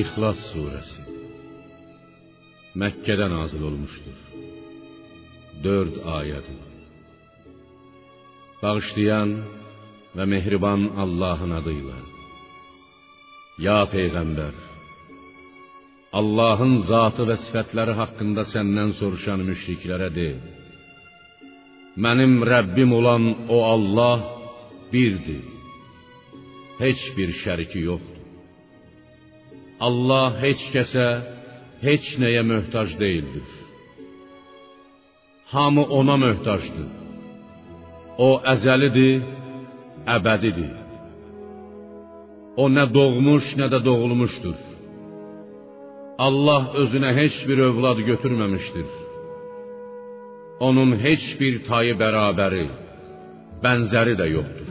İxlas surəsi Məkkədə nazil olmuşdur. 4 ayədir. Bağışlayan və mehriban Allahın adıyla. Ya peyğəmbər, Allahın zatı və sifətləri haqqında səndən soruşan müşriklərə de: Mənim Rəbbim olan o Allah birdir. Heç bir şəriki yoxdur. Allah heç kəsə, heç nəyə möhtac deyildir. Hamı ona möhtacdır. O əzəlidir, əbədidir. O nə doğmuş, nə də doğulmuşdur. Allah özünə heç bir övlad götürməmişdir. Onun heç bir tayı bərabəri, bənzəri də yoxdur.